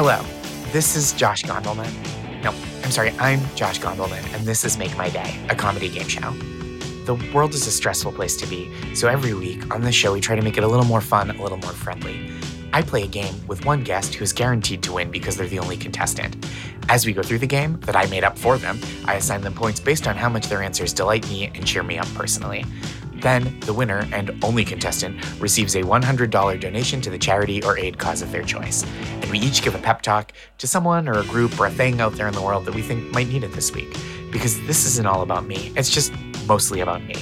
Hello, this is Josh Gondelman. No, I'm sorry, I'm Josh Gondelman, and this is Make My Day, a comedy game show. The world is a stressful place to be, so every week on this show, we try to make it a little more fun, a little more friendly. I play a game with one guest who is guaranteed to win because they're the only contestant. As we go through the game that I made up for them, I assign them points based on how much their answers delight me and cheer me up personally. Then, the winner and only contestant receives a $100 donation to the charity or aid cause of their choice. And we each give a pep talk to someone or a group or a thing out there in the world that we think might need it this week. Because this isn't all about me, it's just mostly about me.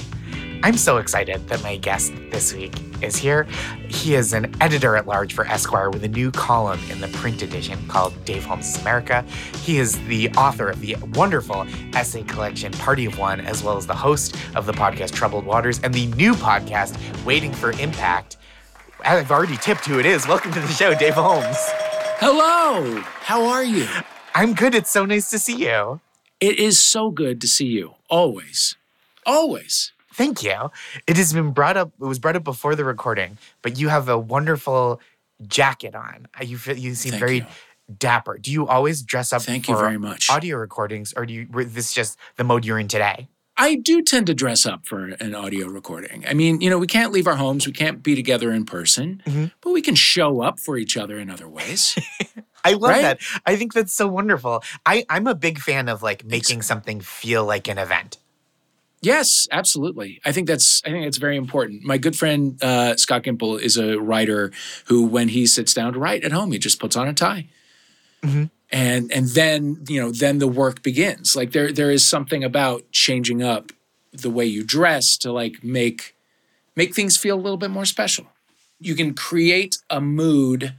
I'm so excited that my guest this week is here. He is an editor at large for Esquire with a new column in the print edition called Dave Holmes' America. He is the author of the wonderful essay collection Party of One, as well as the host of the podcast Troubled Waters and the new podcast Waiting for Impact. I've already tipped who it is. Welcome to the show, Dave Holmes. Hello. How are you? I'm good. It's so nice to see you. It is so good to see you. Always. Always. Thank you. It has been brought up. It was brought up before the recording, but you have a wonderful jacket on. Uh, You feel- you seem Thank very you. dapper. Do you always dress up Thank for you very much. audio recordings, or do you? This just the mode you're in today. I do tend to dress up for an audio recording. I mean, you know, we can't leave our homes, we can't be together in person, Mhm. but we can show up for each other in other ways. I love Right? that. I think that's so wonderful. I I'm a big fan of like making something feel like an event. Yes, absolutely. I think that's I think that's very important. My good friend uh, Scott Gimple is a writer who, when he sits down to write at home, he just puts on a tie. Mhm. And and then you know then the work begins. Like there there is something about changing up the way you dress to like make make things feel a little bit more special. You can create a mood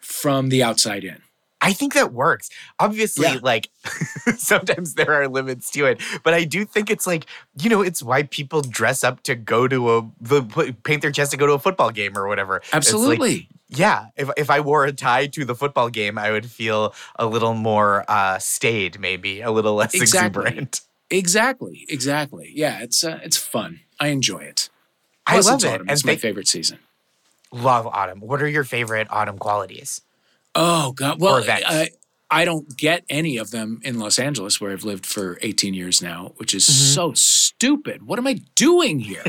from the outside in. I think that works. Obviously, Yeah. like sometimes there are limits to it, but I do think it's like you know it's why people dress up to go to a the, paint their chest to go to a football game or whatever. It's like, Absolutely. yeah, if if I wore a tie to the football game, I would feel a little more uh, staid, maybe a little less Exactly. exuberant. Exactly. Exactly. Yeah, it's uh, it's fun. I enjoy it. I love it, autumn. and It's my thank- favorite season. Love autumn. What are your favorite autumn qualities? Oh God! Well. I, I don't get any of them in Los Angeles, where I've lived for 18 years now, which is Mm-hmm. so stupid. What am I doing here?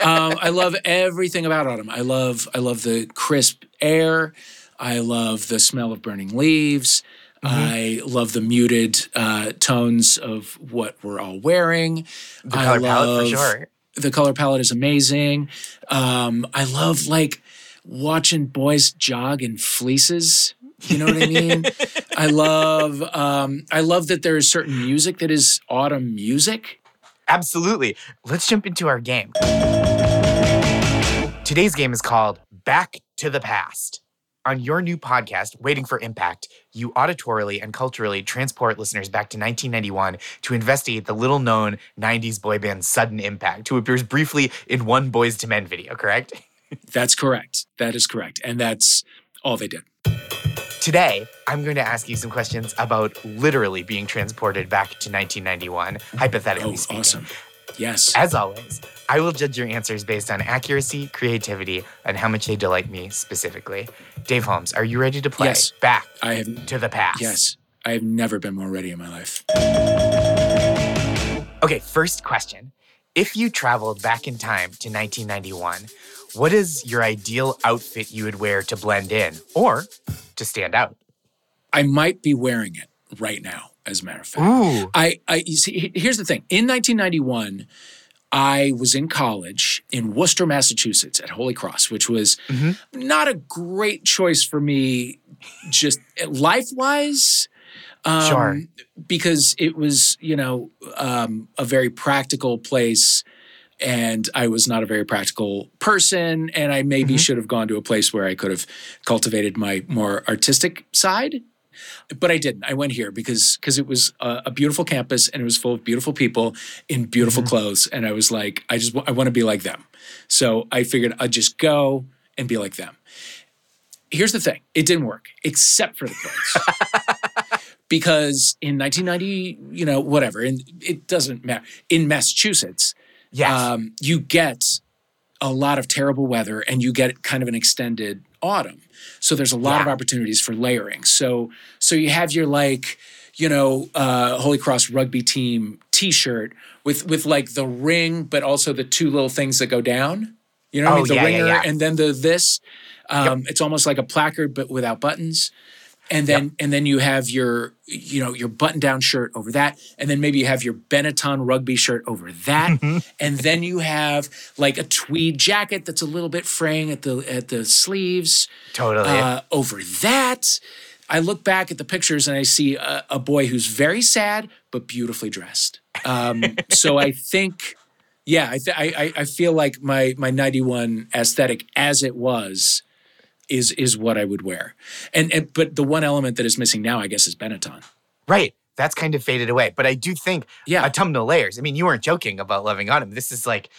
um, I love everything about autumn. I love I love the crisp air. I love the smell of burning leaves. Mm-hmm. I love the muted uh, tones of what we're all wearing. The I color palette for love- sure. the color palette is amazing. Um, I love like watching boys jog in fleeces. You know what I mean? I love um, I love that there is certain music that is autumn music. Absolutely. Let's jump into our game. Today's game is called Back to the Past. On your new podcast, Waiting for Impact, you auditorily and culturally transport listeners back to 1991 to investigate the little known 90s boy band Sudden Impact, who appears briefly in one Boyz II Men video, correct? That's correct. That is correct, and that's all they did. Today, I'm going to ask you some questions about literally being transported back to 1991, hypothetically Oh, speaking. awesome! Yes. As always, I will judge your answers based on accuracy, creativity, and how much they delight me specifically. Dave Holmes, are you ready to play Yes. Back I have to the Past? yes. I have never been more ready in my life. Okay, first question. If you traveled back in time to 1991, what is your ideal outfit you would wear to blend in or to stand out? I might be wearing it right now, as a matter of fact. Ooh. I, I you see, here's the thing. In 1991, I was in college in Worcester, Massachusetts at Holy Cross, which was Mhm. not a great choice for me, just life wise. Um, Sure. Because it was, you know, um, a very practical place. And I was not a very practical person. And I maybe Mhm. should have gone to a place where I could have cultivated my more artistic side but I didn't. I went here because because it was a, a beautiful campus and it was full of beautiful people in beautiful clothes, and I was like, I just I want to be like them. So I figured I'd just go and be like them. Here's the thing: it didn't work, except for the clothes. because in 1990, you know, whatever, and it doesn't matter. In Massachusetts, Yes. um, you get a lot of terrible weather and you get kind of an extended autumn. So there's a lot of opportunities for layering. So so you have your like, you know, uh, Holy Cross rugby team T-shirt with with like the ring, but also the two little things that go down. You know, what I Oh, mean? the yeah, yeah, ringer yeah. and then the this. Um, It's almost like a placard, but without buttons. And then and then you have your you know your button down shirt over that, and then maybe you have your Benetton rugby shirt over that, and then you have like a tweed jacket that's a little bit fraying at the at the sleeves. Totally. Uh, over that, I look back at the pictures and I see a, a boy who's very sad but beautifully dressed. Um, so I think, yeah, I, th- I I feel like my my ninety one aesthetic as it was is is what I would wear. And, and but the one element that is missing now, I guess, is Benetton. right. That's kind of faded away. But I do think Yeah. autumnal layers. I mean, you weren't joking about loving autumn. This is like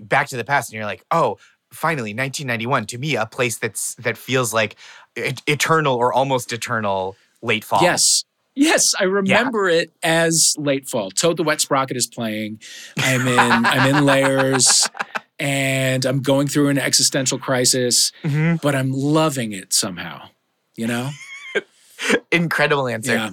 back to the past, and you're like, oh, finally, 1991. To me, a place that's that feels like et- eternal or almost eternal late fall. Yes. Yes, I remember it as late fall. Toad the Wet Sprocket is playing. I'm in I'm in layers and I'm going through an existential crisis, Mhm. but I'm loving it somehow. You know? Incredible answer. Yeah.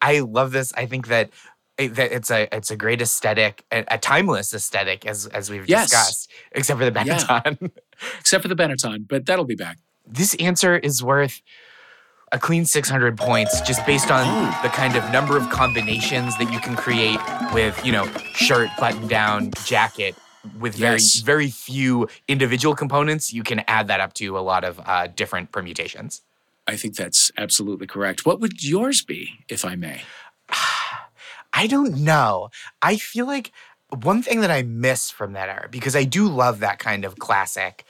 I love this. I think that that it's a it's a great aesthetic, a, a timeless aesthetic, as as we've Yes. discussed, except for the Yeah. Benetton. Except for the Benetton, but that'll be back. this answer is worth a clean 600 points just based on Oh. the kind of number of combinations that you can create with you know shirt button down jacket with very Yes. very few individual components you can add that up to a lot of uh, different permutations I think that's absolutely correct. What would yours be, if I may? i don't know i feel like one thing that i miss from that era because i do love that kind of classic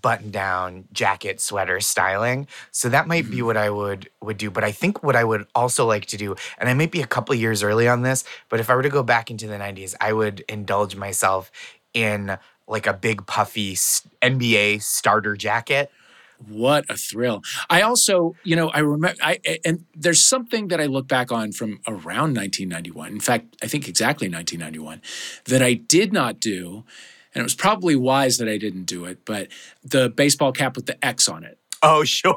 button down jacket sweater styling so that might be what i would would do but i think what i would also like to do and i might be a couple years early on this but if i were to go back into the 90s i would indulge myself in like a big puffy nba starter jacket What a thrill. I also, you know, I remember, I, and there's something that I look back on from around 1991. In fact, I think exactly 1991 that I did not do. And it was probably wise that I didn't do it, but the baseball cap with the X on it. Oh sure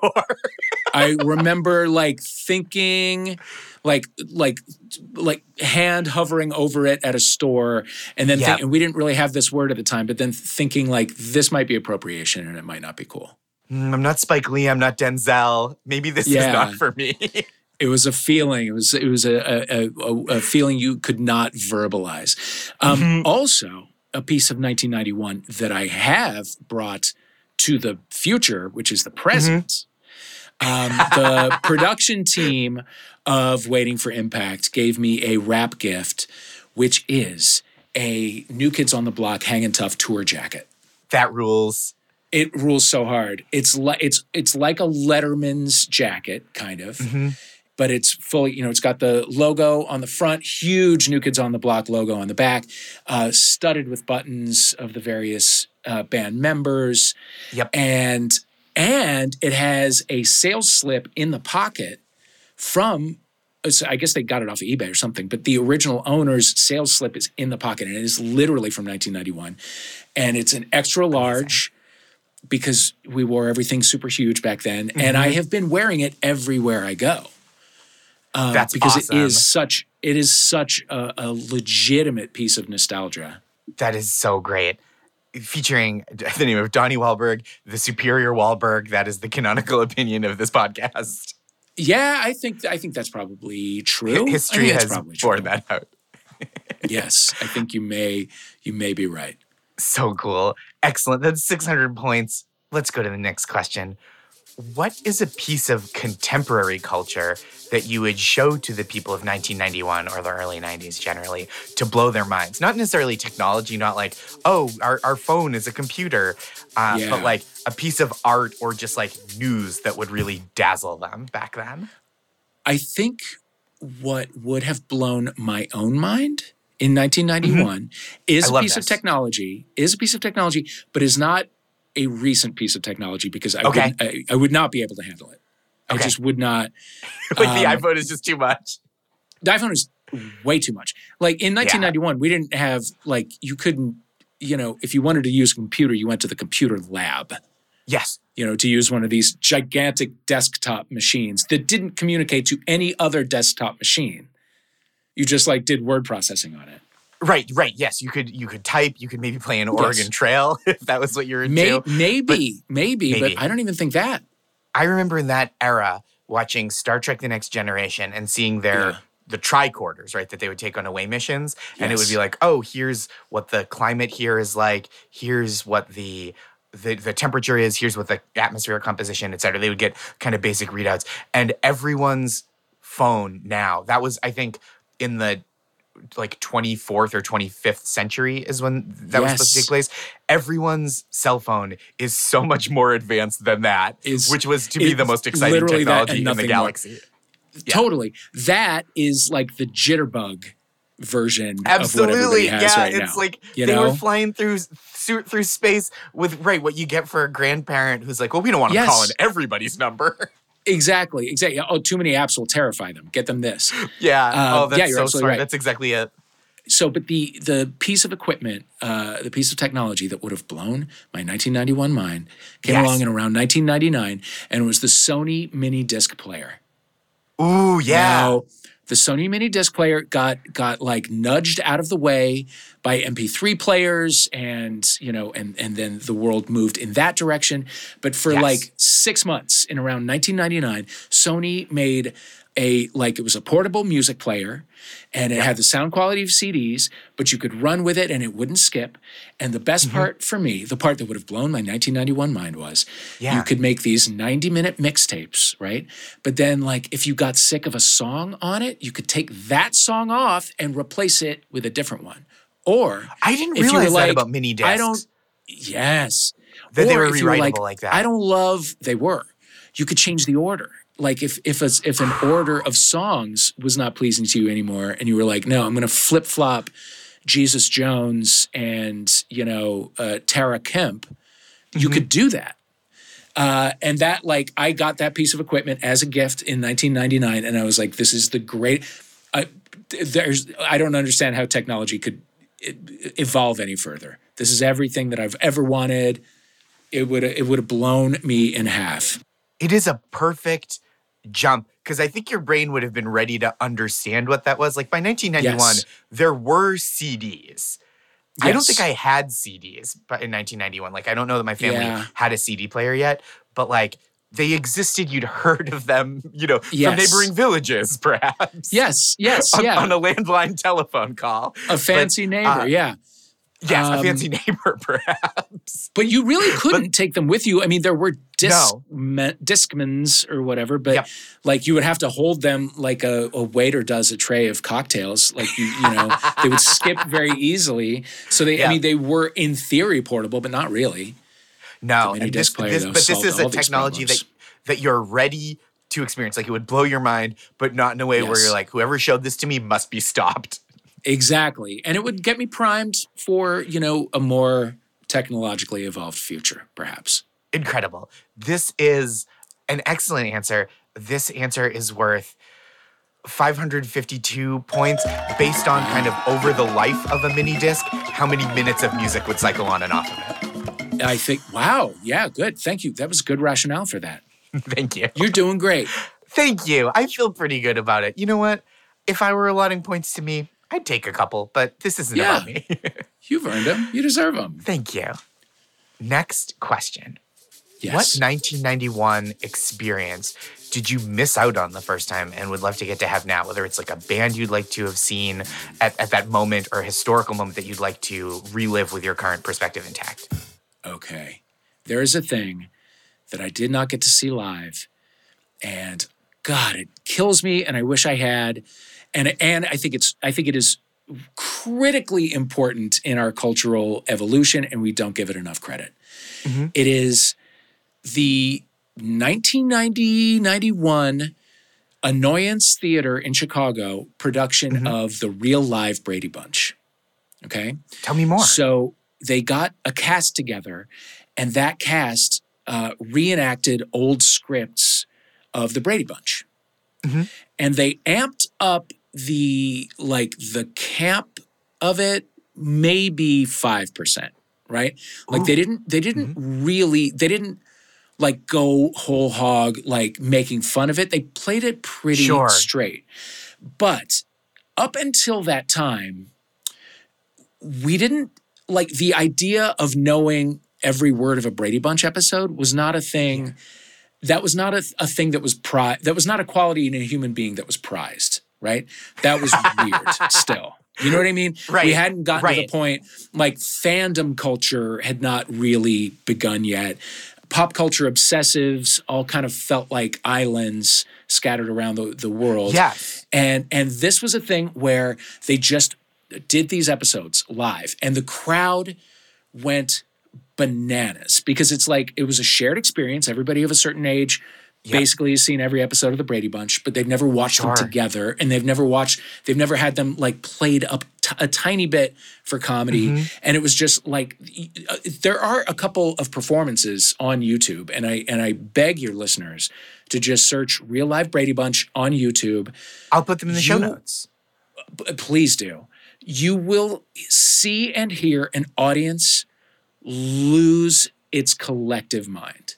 I remember like thinking, like like like hand hovering over it at a store, and then Yeah. think, and we didn't really have this word at the time, but then thinking like this might be appropriation and it might not be cool. Mm, i'm not spike lee i'm not denzel maybe this is not for me It was a feeling. It was it was a a, a, a feeling you could not verbalize. Um, Mhm. Also, a piece of 1991 that I have brought to the future, which is the present. Um, the production team of Waiting for Impact gave me a wrap gift, which is a New Kids on the Block Hangin' Tough tour jacket. that rules It rules so hard. It's like it's it's like a Letterman's jacket, kind of Mhm. But it's fully, you know, it's got the logo on the front, huge New Kids on the Block logo on the back, uh, studded with buttons of the various uh, band members. Yep. And and it has a sales slip in the pocket from. uh, I guess they got it off of eBay or something, but the original owner's sales slip is in the pocket, and it is literally from 1991, and it's an extra large because we wore everything super huge back then, and I have been wearing it everywhere I go. Um, That's because it awesome. is such it is such a, a legitimate piece of nostalgia. That is so great. Featuring the name of Donnie Wahlberg, the superior Wahlberg. That is the canonical opinion of this podcast. Yeah, I think I think that's probably true. History has probably borne true. that out. Yes, I think you may you may be right. So cool. Excellent. That's 600 points. Let's go to the next question. What is a piece of contemporary culture that you would show to the people of 1991 or the early 90s generally to blow their minds? Not necessarily technology, not like, oh, our, our phone is a computer, uh, Yeah. but like a piece of art or just like news that would really dazzle them back then. I think what would have blown my own mind in 1991 is Mm-hmm. I a piece of technology, is a piece of technology, but is not a recent piece of technology because I, Okay. wouldn't, I, I would not be able to handle it. I just would not. like the Um, iPhone is just too much. The iPhone is way too much. Like in 1991, we didn't have like you couldn't, you know, if you wanted to use a computer, you went to the computer lab. Yes. you know, to use one of these gigantic desktop machines that didn't communicate to any other desktop machine. You just like did word processing on it. Right, right. Yes, you could you could type, you could maybe play an Oregon Yes. Trail if that was what you were May- into. maybe, maybe, maybe. but I don't even think that. I remember in that era watching Star Trek The Next Generation and seeing their Yeah. the tricorders, right, that they would take on away missions. And it would be like, oh, here's what the climate here is like, here's what the the, the temperature is, here's what the atmospheric composition, et cetera. They would get kind of basic readouts. And everyone's phone now, that was, I think, in the like 24th or 25th century is when that was supposed to take place. Everyone's cell phone is so much more advanced than that, Is- which was to be the most exciting literally that and technology in the nothing more. galaxy. Yeah. Totally. That is like the jitterbug version Absolutely, yeah. right it's now. like you they know? were flying through through through space with right what you get for a grandparent who's like, well, we don't want to Yes. call in everybody's number. exactly, exactly. Oh, too many apps will terrify them. Get them this. yeah. Uh, oh, that's yeah, so smart. right. That's exactly it. So, but the the piece of equipment, uh, the piece of technology that would have blown my 1991 mind came Yes. along in around 1999, and was the Sony mini disc player. Ooh, yeah. Now, the Sony mini disc player got got like nudged out of the way by MP3 players and you know and and then the world moved in that direction but for Yes. like 6 months in around 1999 Sony made a like it was a portable music player and it had the sound quality of CDs but you could run with it and it wouldn't skip and the best Mm-hmm. part for me the part that would have blown my 1991 mind was Yeah. you could make these 90 minute mixtapes right but then like if you got sick of a song on it you could take that song off and replace it with a different one or I didn't if you were realize that like, about mini discs. I don't yes that they Or were if were rewritable like, like, that. I don't love they were. You could change the order. Like if if a, if an order of songs was not pleasing to you anymore, and you were like, no, I'm going to flip flop Jesus Jones and you know uh, Tara Kemp, you Mm-hmm. could do that. Uh, and that like I got that piece of equipment as a gift in 1999, and I was like, this is the great. I, there's I don't understand how technology could evolve any further. This is everything that I've ever wanted. It would it would have blown me in half. it is a perfect jump because I think your brain would have been ready to understand what that was. Like by 1991, Yes. there were CDs. I don't think I had CDs, but in 1991, like I don't know that my family Yeah. had a CD player yet, but like they existed. You'd heard of them, you know, from neighboring villages, perhaps. Yes, yes, on, yeah. on a landline telephone call. a fancy neighbor, uh, yeah. Yes, a Um, fancy neighbor, perhaps. But you really couldn't take them with you. I mean, there were disc No. me- discmans or whatever, but Yep. like you would have to hold them like a, a waiter does a tray of cocktails. Like you, you know, they would skip very easily. So they, Yeah. I mean, they were in theory portable, but not really. No, and this, player, this though, but this is a technology that that you're ready to experience. Like it would blow your mind, but not in a way where you're like, whoever showed this to me must be stopped. Exactly. And it would get me primed for, you know, a more technologically evolved future, perhaps. Incredible. This is an excellent answer. This answer is worth 552 points based on kind of over the life of a mini disc, how many minutes of music would cycle on and off of it. I think, wow, yeah, good. Thank you. That was good rationale for that. Thank you. You're doing great. Thank you. I feel pretty good about it. You know what? If I were allotting points to me, I'd take a couple, but this isn't Yeah. about me. You've earned them. You deserve them. Thank you. Next question. Yes. What 1991 experience did you miss out on the first time and would love to get to have now? Whether it's like a band you'd like to have seen at, at that moment or a historical moment that you'd like to relive with your current perspective intact. okay. There is a thing that I did not get to see live, and God, it kills me, and I wish I had. And and I think it's I think it is critically important in our cultural evolution, and we don't give it enough credit. Mhm. It is the 1990 91 Annoyance Theater in Chicago production Mhm. of the real live Brady Bunch. Okay. Tell me more. So they got a cast together, and that cast uh, reenacted old scripts of the Brady Bunch, Mhm. and they amped up the like the camp of it maybe five percent, right? Like they oh. didn't they didn't mm-hmm. really they didn't like go whole hog, like making fun of it. They played it pretty Sure. straight. But up until that time, we didn't like the idea of knowing every word of a Brady Bunch episode was not a thing. That was not a, a thing that was pri- That was not a quality in a human being that was prized. Right. That was weird. Still, you know what I mean? Right, We hadn't gotten to the point like fandom culture had not really begun yet. Pop culture obsessives all kind of felt like islands scattered around the, the world Yes. and and this was a thing where they just did these episodes live and the crowd went bananas because it's like it was a shared experience everybody of a certain age basically has seen every episode of the Brady Bunch but they've never watched Sure. them together and they've never watched they've never had them like played up t- a tiny bit for comedy Mm-hmm. and it was just like uh, there are a couple of performances on YouTube and I and I beg your listeners to just search real live Brady Bunch on YouTube I'll put them in the show notes. b- please do. You will see and hear an audience lose its collective mind,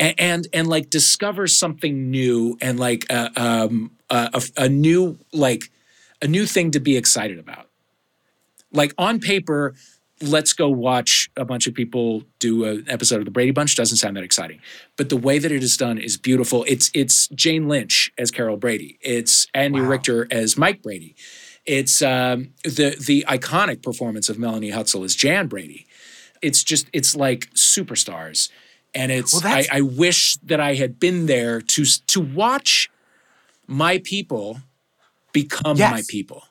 and and, and like discover something new and like a, um, a, a, a new like a new thing to be excited about. Like on paper, let's go watch a bunch of people do an episode of the Brady Bunch doesn't sound that exciting. But the way that it is done is beautiful. It's it's Jane Lynch as Carol Brady. It's Andy Wow. Richter as Mike Brady. It's um, the the iconic performance of Melanie Hutsell as Jan Brady. It's just it's like superstars, and it's Well, I, I wish that I had been there to to watch my people become Yes. my people.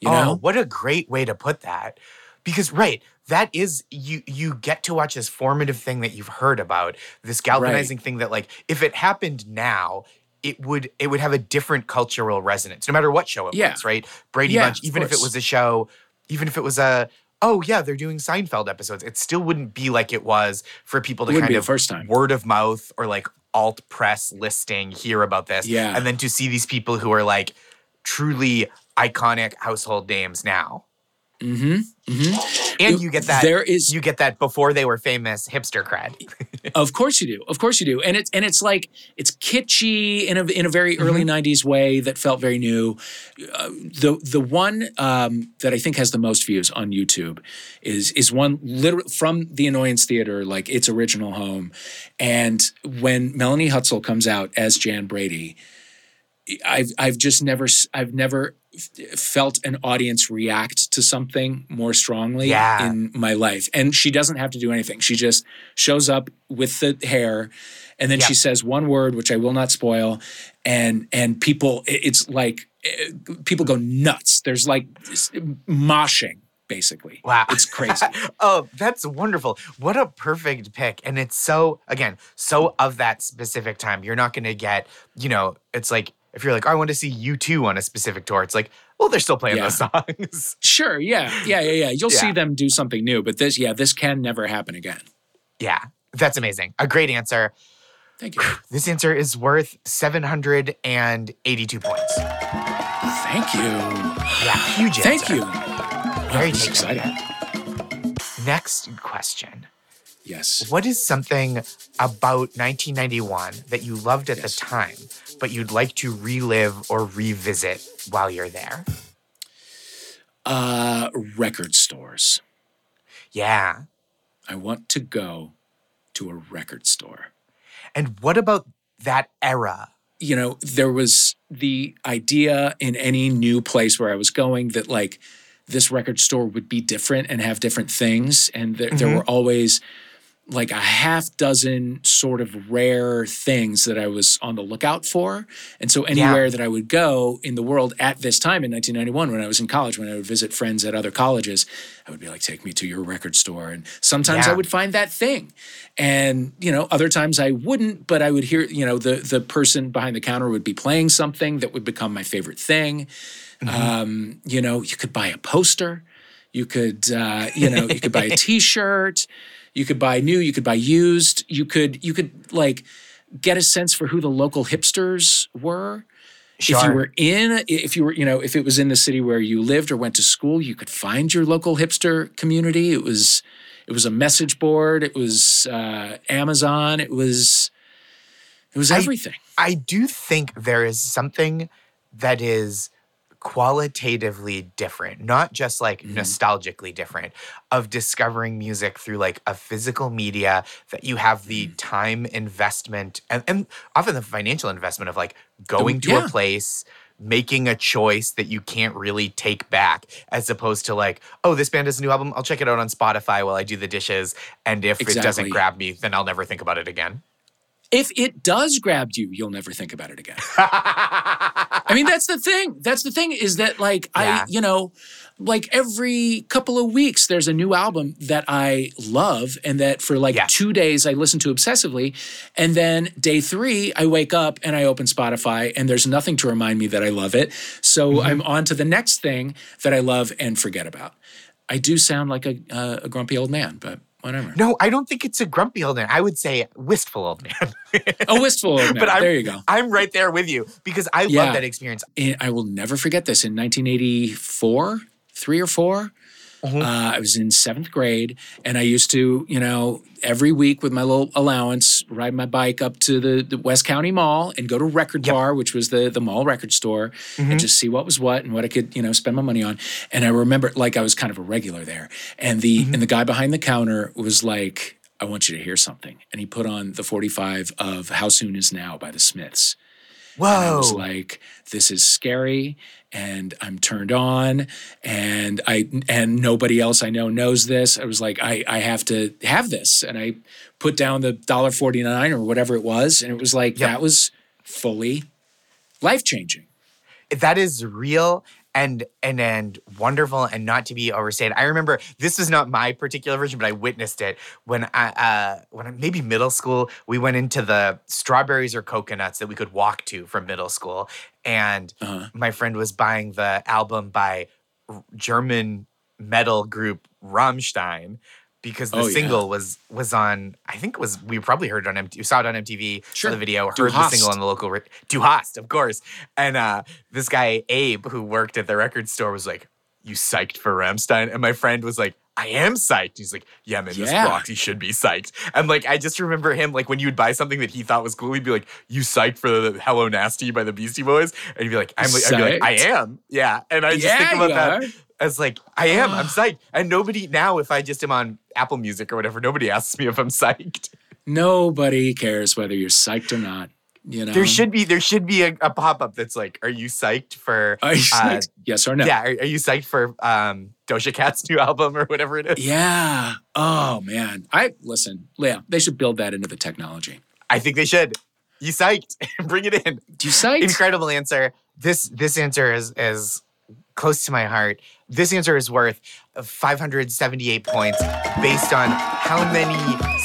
You oh, know, what a great way to put that. Because right, that is you you get to watch this formative thing that you've heard about, this galvanizing thing that like if it happened now, it would it would have a different cultural resonance, no matter what show it Yeah. was, right? Brady Yeah, Bunch, even if it was a show, even if it was a oh yeah, they're doing Seinfeld episodes, it still wouldn't be like it was for people to kind of first time. word of mouth or like alt press listing hear about this. Yeah. And then to see these people who are like truly iconic household names now. Mm-hmm. Mm-hmm. And you get that There is you get that before they were famous hipster cred. Of course you do. Of course you do. And it's and it's like it's kitschy in a in a very Mm-hmm. early '90s way that felt very new. Uh, the the one um, that I think has the most views on YouTube is is one literally from the Annoyance Theater, like its original home. And when Melanie Hutsell comes out as Jan Brady, I've I've just never I've never felt an audience react to something more strongly Yeah. in my life. And she doesn't have to do anything. She just shows up with the hair and then Yeah. she says one word which I will not spoil and and people it's like eh, people go nuts. There's like moshing basically. Wow. It's crazy. oh, that's wonderful. What a perfect pick. And it's so, again, so of that specific time. You're not going to get, you know, it's like, if you're like, oh, I want to see U2 on a specific tour, it's like, well, they're still playing Yeah. those songs. Sure, yeah. Yeah, yeah, yeah. You'll see them do something new, but this yeah, this can never happen again. yeah, that's amazing. A great answer. Thank you. This answer is worth 782 points. Thank you. Yeah, huge answer. Thank you. Very Wow, this is exciting. exciting. Next question. Yes. What is something about 1991 that you loved at Yes. the time, but you'd like to relive or revisit while you're there? Uh, record stores. Yeah. I want to go to a record store. And what about that era? You know, there was the idea in any new place where I was going that like this record store would be different and have different things. And there, there were always like a half dozen sort of rare things that I was on the lookout for. And so anywhere that I would go in the world at this time in 1991, when I was in college, when I would visit friends at other colleges, I would be like, take me to your record store. And sometimes I would find that thing. And, you know, other times I wouldn't, but I would hear, you know, the the person behind the counter would be playing something that would become my favorite thing. Um, you know, you could buy a poster. You could, uh, you know, you could buy a T-shirt. You could buy new. You could buy used. You could, you could like get a sense for who the local hipsters were. If you were in, if you were, you know, if it was in the city where you lived or went to school, you could find your local hipster community. It was, it was a message board. It was uh, Amazon. It was it was I- everything. I do think there is something that is qualitatively different, not just like Mhm. nostalgically different, of discovering music through like a physical media that you have the Mm-hmm. time investment and, and often the financial investment of like going to yeah. a place. Making a choice that you can't really take back, as opposed to like, oh, this band has a new album. I'll check it out on Spotify while I do the dishes. And if it doesn't grab me, then I'll never think about it again. if it does grab you, you'll never think about it again. I mean, that's the thing. That's the thing is that, like, Yeah. I, you know, like every couple of weeks, there's a new album that I love, and that for like Yes. two days I listen to obsessively. And then day three, I wake up and I open Spotify, and there's nothing to remind me that I love it. So Mm-hmm. I'm on to the next thing that I love and forget about. I do sound like a, uh, a grumpy old man, but whatever. No, I don't think it's a grumpy old man. I would say wistful old man. A wistful old man. But I'm- there you go. I'm right there with you because I Yeah. love that experience. and I will never forget this. In 1984, three or 4 Mhm. uh, I was in seventh grade, and I used to, you know, every week with my little allowance, ride my bike up to the, the West County Mall and go to Record Yep. Bar, which was the the mall record store, Mhm. and just see what was what and what I could, you know, spend my money on. And I remember, like, I was kind of a regular there, and the Mm-hmm. and the guy behind the counter was like. I want you to hear something. And he put on the 45 of How Soon Is Now by the Smiths. And I was Whoa. like, this is scary and I'm turned on and I and nobody else I know knows this. I was like, I, I have to have this. And I put down the dollar forty nine or whatever it was. And it was like Yep. that was fully life changing. that is real and and and wonderful and not to be overstated. I remember this was not my particular version, but I witnessed it when I uh when I, maybe middle school. We went into the strawberries or coconuts that we could walk to from middle school, and Uh-huh. my friend was buying the album by German metal group Rammstein because the Oh, yeah. single was was on I think it was we probably heard it on MTV, saw it on MTV, Sure. saw the video, Du heard the single on the local Du hast, of course. And uh this guy Abe who worked at the record store was like, "You psyched for Rammstein?" And my friend was like, "I am psyched." He's like, "Yeah, man, this Yeah. rocks. You should be psyched." And like I just remember him like when you would buy something that he thought was cool, he'd be like, "You psyched for the Hello Nasty by the Beastie Boys?" And he'd be like, "I'm like, I'd be like, I am, yeah." And I just yeah, think about that are. as like, I am, I'm Ah. psyched. And nobody now, if I just am on Apple Music or whatever, nobody asks me if I'm psyched. Nobody cares whether you're psyched or not. You know, There should be there should be a, a pop up that's like, "Are you psyched for?" Are you uh, psyched? yes or no? Yeah, are, are you psyched for um, Doja Cat's new album or whatever it is? Yeah. Oh man. I listen. Yeah, they should build that into the technology. I think they should. You psyched? Bring it in. Do you cite? Incredible answer. This this answer is is close to my heart. This answer is worth 578 points based on how many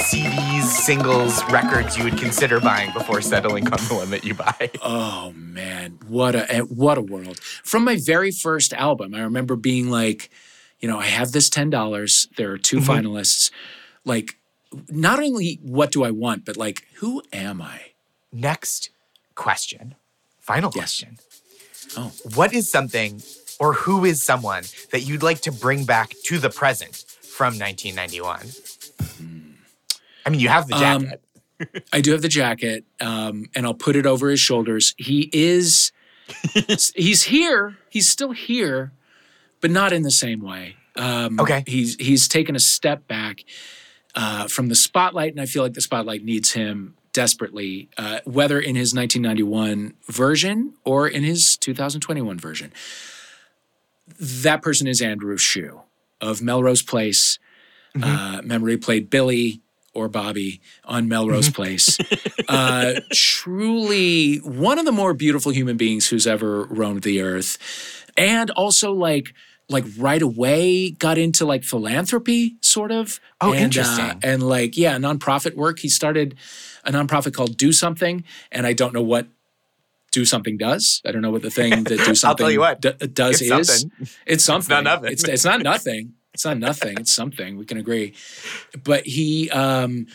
CDs, singles, records you would consider buying before settling on the one that you buy. Oh man, what a eh, what a world! From my very first album, I remember being like, you know, I have this ten dollars. There are 2 Mhm. finalists. Like, not only what do I want, but like, who am I? Next question. Final Yes. question. Oh. What is something or who is someone that you'd like to bring back to the present from 1991? I mean, you have the. Um, jacket. I do have the jacket, um, and I'll put it over his shoulders. He is, he's here. He's still here, but not in the same way. Um, Okay. He's he's taken a step back uh, from the spotlight, and I feel like the spotlight needs him desperately, uh, whether in his 1991 version or in his 2021 version. That person is Andrew Shue of Melrose Place. Uh, memory played Billy or Bobby on Melrose Place. Uh, truly one of the more beautiful human beings who's ever roamed the earth, and also like like right away got into like philanthropy, sort of. Oh, and, interesting. Uh, and like yeah, nonprofit work. He started a nonprofit called Do Something, and I don't know what do something does. I don't know what the thing that do something I'll tell you what, d- does it's is. something. It's something. nothing. It's, it's not nothing. It's not nothing. It's something. We can agree. But he, um,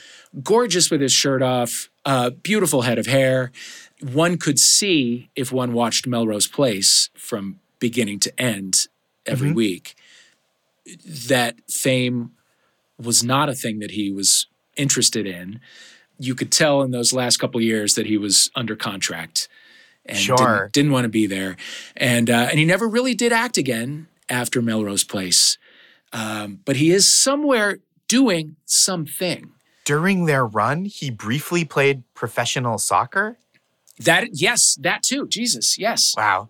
gorgeous with his shirt off, uh, beautiful head of hair. One could see if one watched Melrose Place from beginning to end every Mhm. week that fame was not a thing that he was interested in. You could tell in those last couple years that he was under contract and Sure. didn't, didn't want to be there. And uh, and he never really did act again after Melrose Place. Um, but he is somewhere doing something. During their run, he briefly played professional soccer. That yes, that too. Jesus, yes. Wow.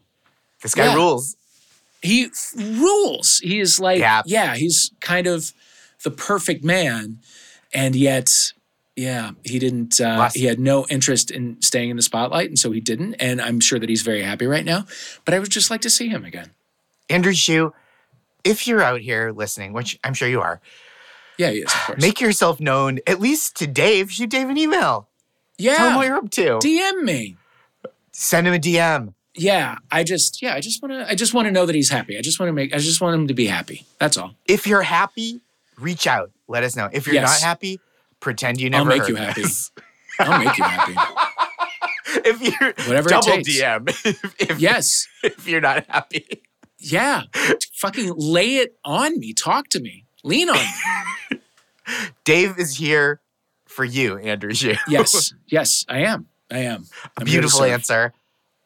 This guy Yeah. rules. he f- rules. He is like, Yeah. yeah. he's kind of the perfect man, and yet, yeah, he didn't. Uh, Last- he had no interest in staying in the spotlight, and so he didn't. And I'm sure that he's very happy right now. But I would just like to see him again. Andrew Shue, if you're out here listening, which I'm sure you are, Yeah, he is, of course. make yourself known at least to Dave. Shoot Dave an email. Yeah, Tell him what you're up to. DM me. Send him a DM. Yeah, I just, yeah, I just want to, I just want to know that he's happy. I just want to make, I just want him to be happy. That's all. If you're happy, reach out. Let us know. If you're Yes. not happy, pretend you never. I'll make you happy. this. I'll make you happy. if you're Whatever double. DM. If, if, Yes. if you're not happy. Yeah. Fucking lay it on me. Talk to me. Lean on me. Dave is here for you, Andrew Shue. Yes, yes, I am. I am. A I'm beautiful answer.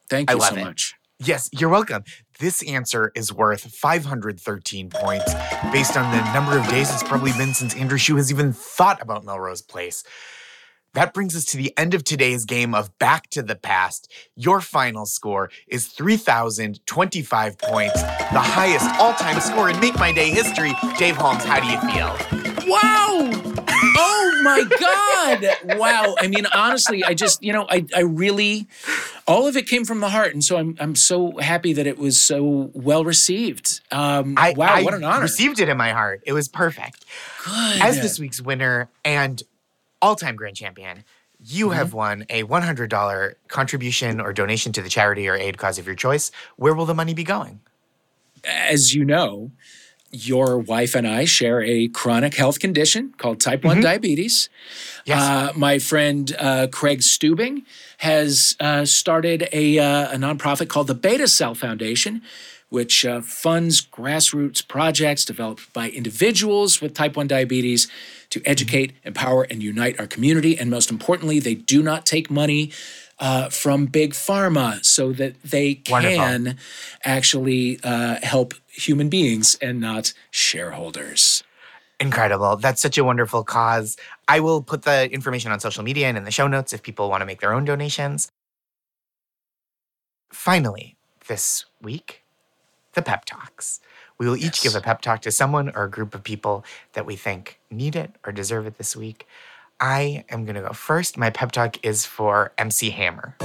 Thank I you love so it. much. Yes, you're welcome. This answer is worth 513 points based on the number of days it's probably been since Andrew Shue has even thought about Melrose Place. That brings us to the end of today's game of Back to the Past. Your final score is 3,025 points, the highest all time score in Make My Day history. Dave Holmes, how do you feel? Wow. Oh my God. Wow. I mean, honestly, I just, you know, I, I really, all of it came from the heart. And so I'm, I'm so happy that it was so well received. Um, I, wow. I what an honor. received it in my heart. It was perfect. Good. As this week's winner and all time grand champion, you Mm-hmm. have won a $100 contribution or donation to the charity or aid cause of your choice. Where will the money be going? as you know, your wife and I share a chronic health condition called type 1 diabetes. Yes. Uh, my friend uh, Craig Stubing has uh, started a, uh, a nonprofit called the Beta Cell Foundation, which uh, funds grassroots projects developed by individuals with type 1 diabetes to educate, empower, and unite our community. And most importantly, they do not take money. Uh, from big pharma, so that they Wonderful. can actually uh, help human beings and not shareholders. Incredible. That's such a wonderful cause. I will put the information on social media and in the show notes if people want to make their own donations. Finally, this week, the pep talks. We will each Yes. give a pep talk to someone or a group of people that we think need it or deserve it this week. I am going to go first. My pep talk is for MC Hammer.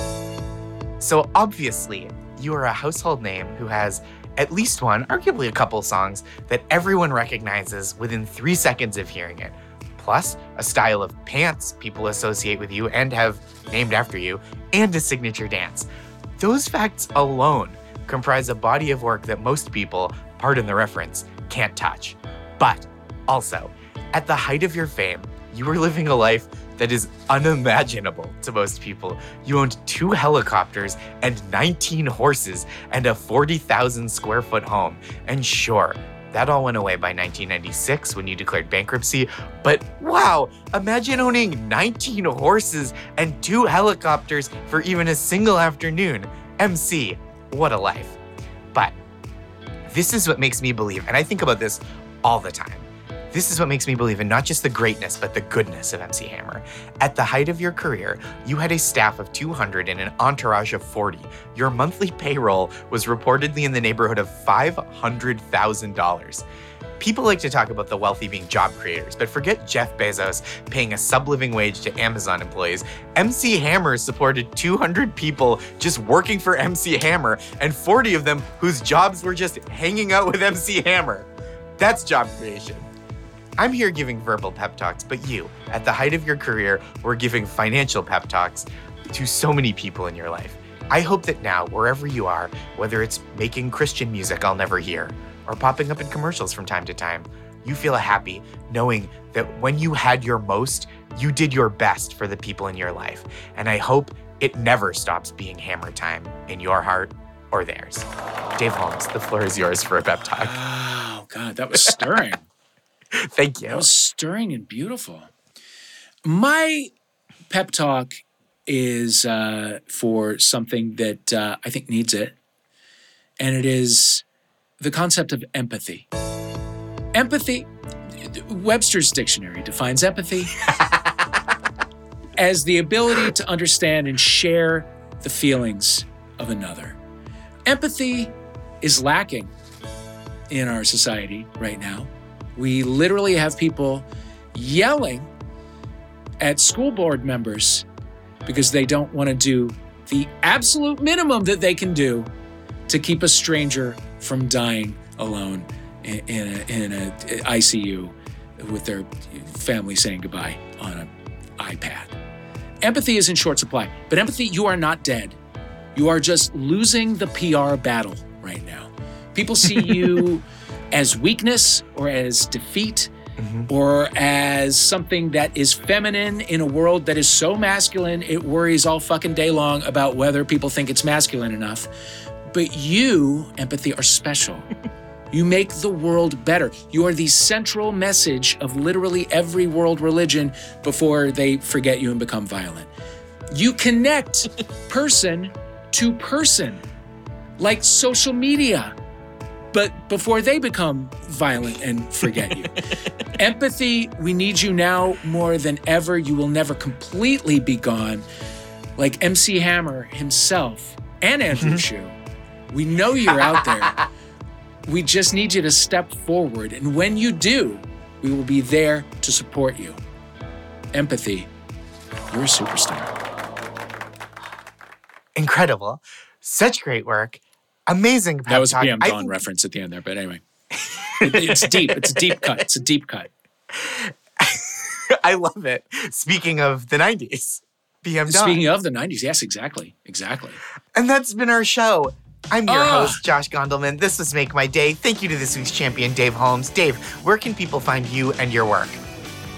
So, obviously, you are a household name who has at least one, arguably a couple songs that everyone recognizes within three seconds of hearing it. Plus, a style of pants people associate with you and have named after you, and a signature dance. Those facts alone comprise a body of work that most people, pardon the reference, can't touch. But also, at the height of your fame, you were living a life that is unimaginable to most people. You owned two helicopters and 19 horses and a 40,000 square foot home. And sure, that all went away by 1996 when you declared bankruptcy. But wow, imagine owning 19 horses and two helicopters for even a single afternoon. MC, what a life. But this is what makes me believe, and I think about this all the time. This is what makes me believe in not just the greatness, but the goodness of MC Hammer. At the height of your career, you had a staff of 200 and an entourage of 40. Your monthly payroll was reportedly in the neighborhood of $500,000. People like to talk about the wealthy being job creators, but forget Jeff Bezos paying a sub living wage to Amazon employees. MC Hammer supported 200 people just working for MC Hammer, and 40 of them whose jobs were just hanging out with MC Hammer. That's job creation. I'm here giving verbal pep talks, but you, at the height of your career, were giving financial pep talks to so many people in your life. I hope that now, wherever you are, whether it's making Christian music I'll never hear or popping up in commercials from time to time, you feel happy knowing that when you had your most, you did your best for the people in your life. And I hope it never stops being hammer time in your heart or theirs. Dave Holmes, the floor is yours for a pep talk. Oh God, that was stirring. Thank you. That was stirring and beautiful. My pep talk is uh, for something that uh, I think needs it, and it is the concept of empathy. Empathy, Webster's dictionary defines empathy as the ability to understand and share the feelings of another. Empathy is lacking in our society right now. We literally have people yelling at school board members because they don't want to do the absolute minimum that they can do to keep a stranger from dying alone in, in, a, in a ICU with their family saying goodbye on an iPad. Empathy is in short supply, but empathy, you are not dead. You are just losing the PR battle right now. People see you as weakness or as defeat Mhm. or as something that is feminine in a world that is so masculine, it worries all fucking day long about whether people think it's masculine enough. But you, empathy, are special. You make the world better. You are the central message of literally every world religion before they forget you and become violent. You connect person to person, like social media, but before they become violent and forget you. Empathy, we need you now more than ever. You will never completely be gone. Like MC Hammer himself and Andrew mm-hmm. Shue. We know you're out there. We just need you to step forward. And when you do, we will be there to support you. Empathy, you're a superstar. Incredible. Such great work. Amazing. That was a. PM Dawn think- reference at the end there, but anyway. It- it's deep. It's a deep cut. It's a deep cut. I love it. Speaking of the 90s, PM Dawn. Speaking of the 90s, yes, exactly. Exactly. And that's been our show. I'm your Ah. host, Josh Gondelman. This was Make My Day. Thank you to this week's champion, Dave Holmes. Dave, where can people find you and your work?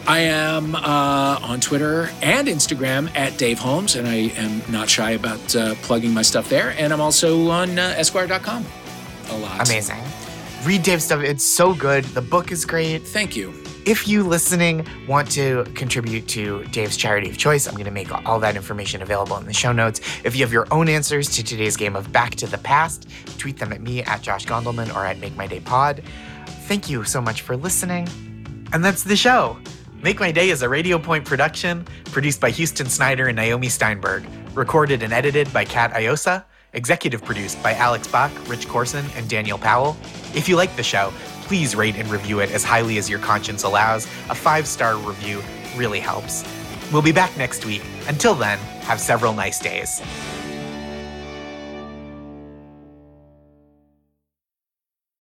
I am uh, on Twitter and Instagram at Dave Holmes, and I am not shy about uh, plugging my stuff there. And I'm also on uh, Esquire.com a lot. Amazing. Read Dave's stuff. It's so good. The book is great. Thank you. If you listening want to contribute to Dave's charity of choice, I'm going to make all that information available in the show notes. If you have your own answers to today's game of Back to the Past, tweet them at me at Josh Gondelman or at Make My Day Pod. Thank you so much for listening. And that's the show. Make My Day is a Radio Point production produced by Houston Snyder and Naomi Steinberg, recorded and edited by Kat Iosa, executive produced by Alex Bach, Rich Corson, and Daniel Powell. If you like the show, please rate and review it as highly as your conscience allows. A five star review really helps. We'll be back next week. Until then, have several nice days.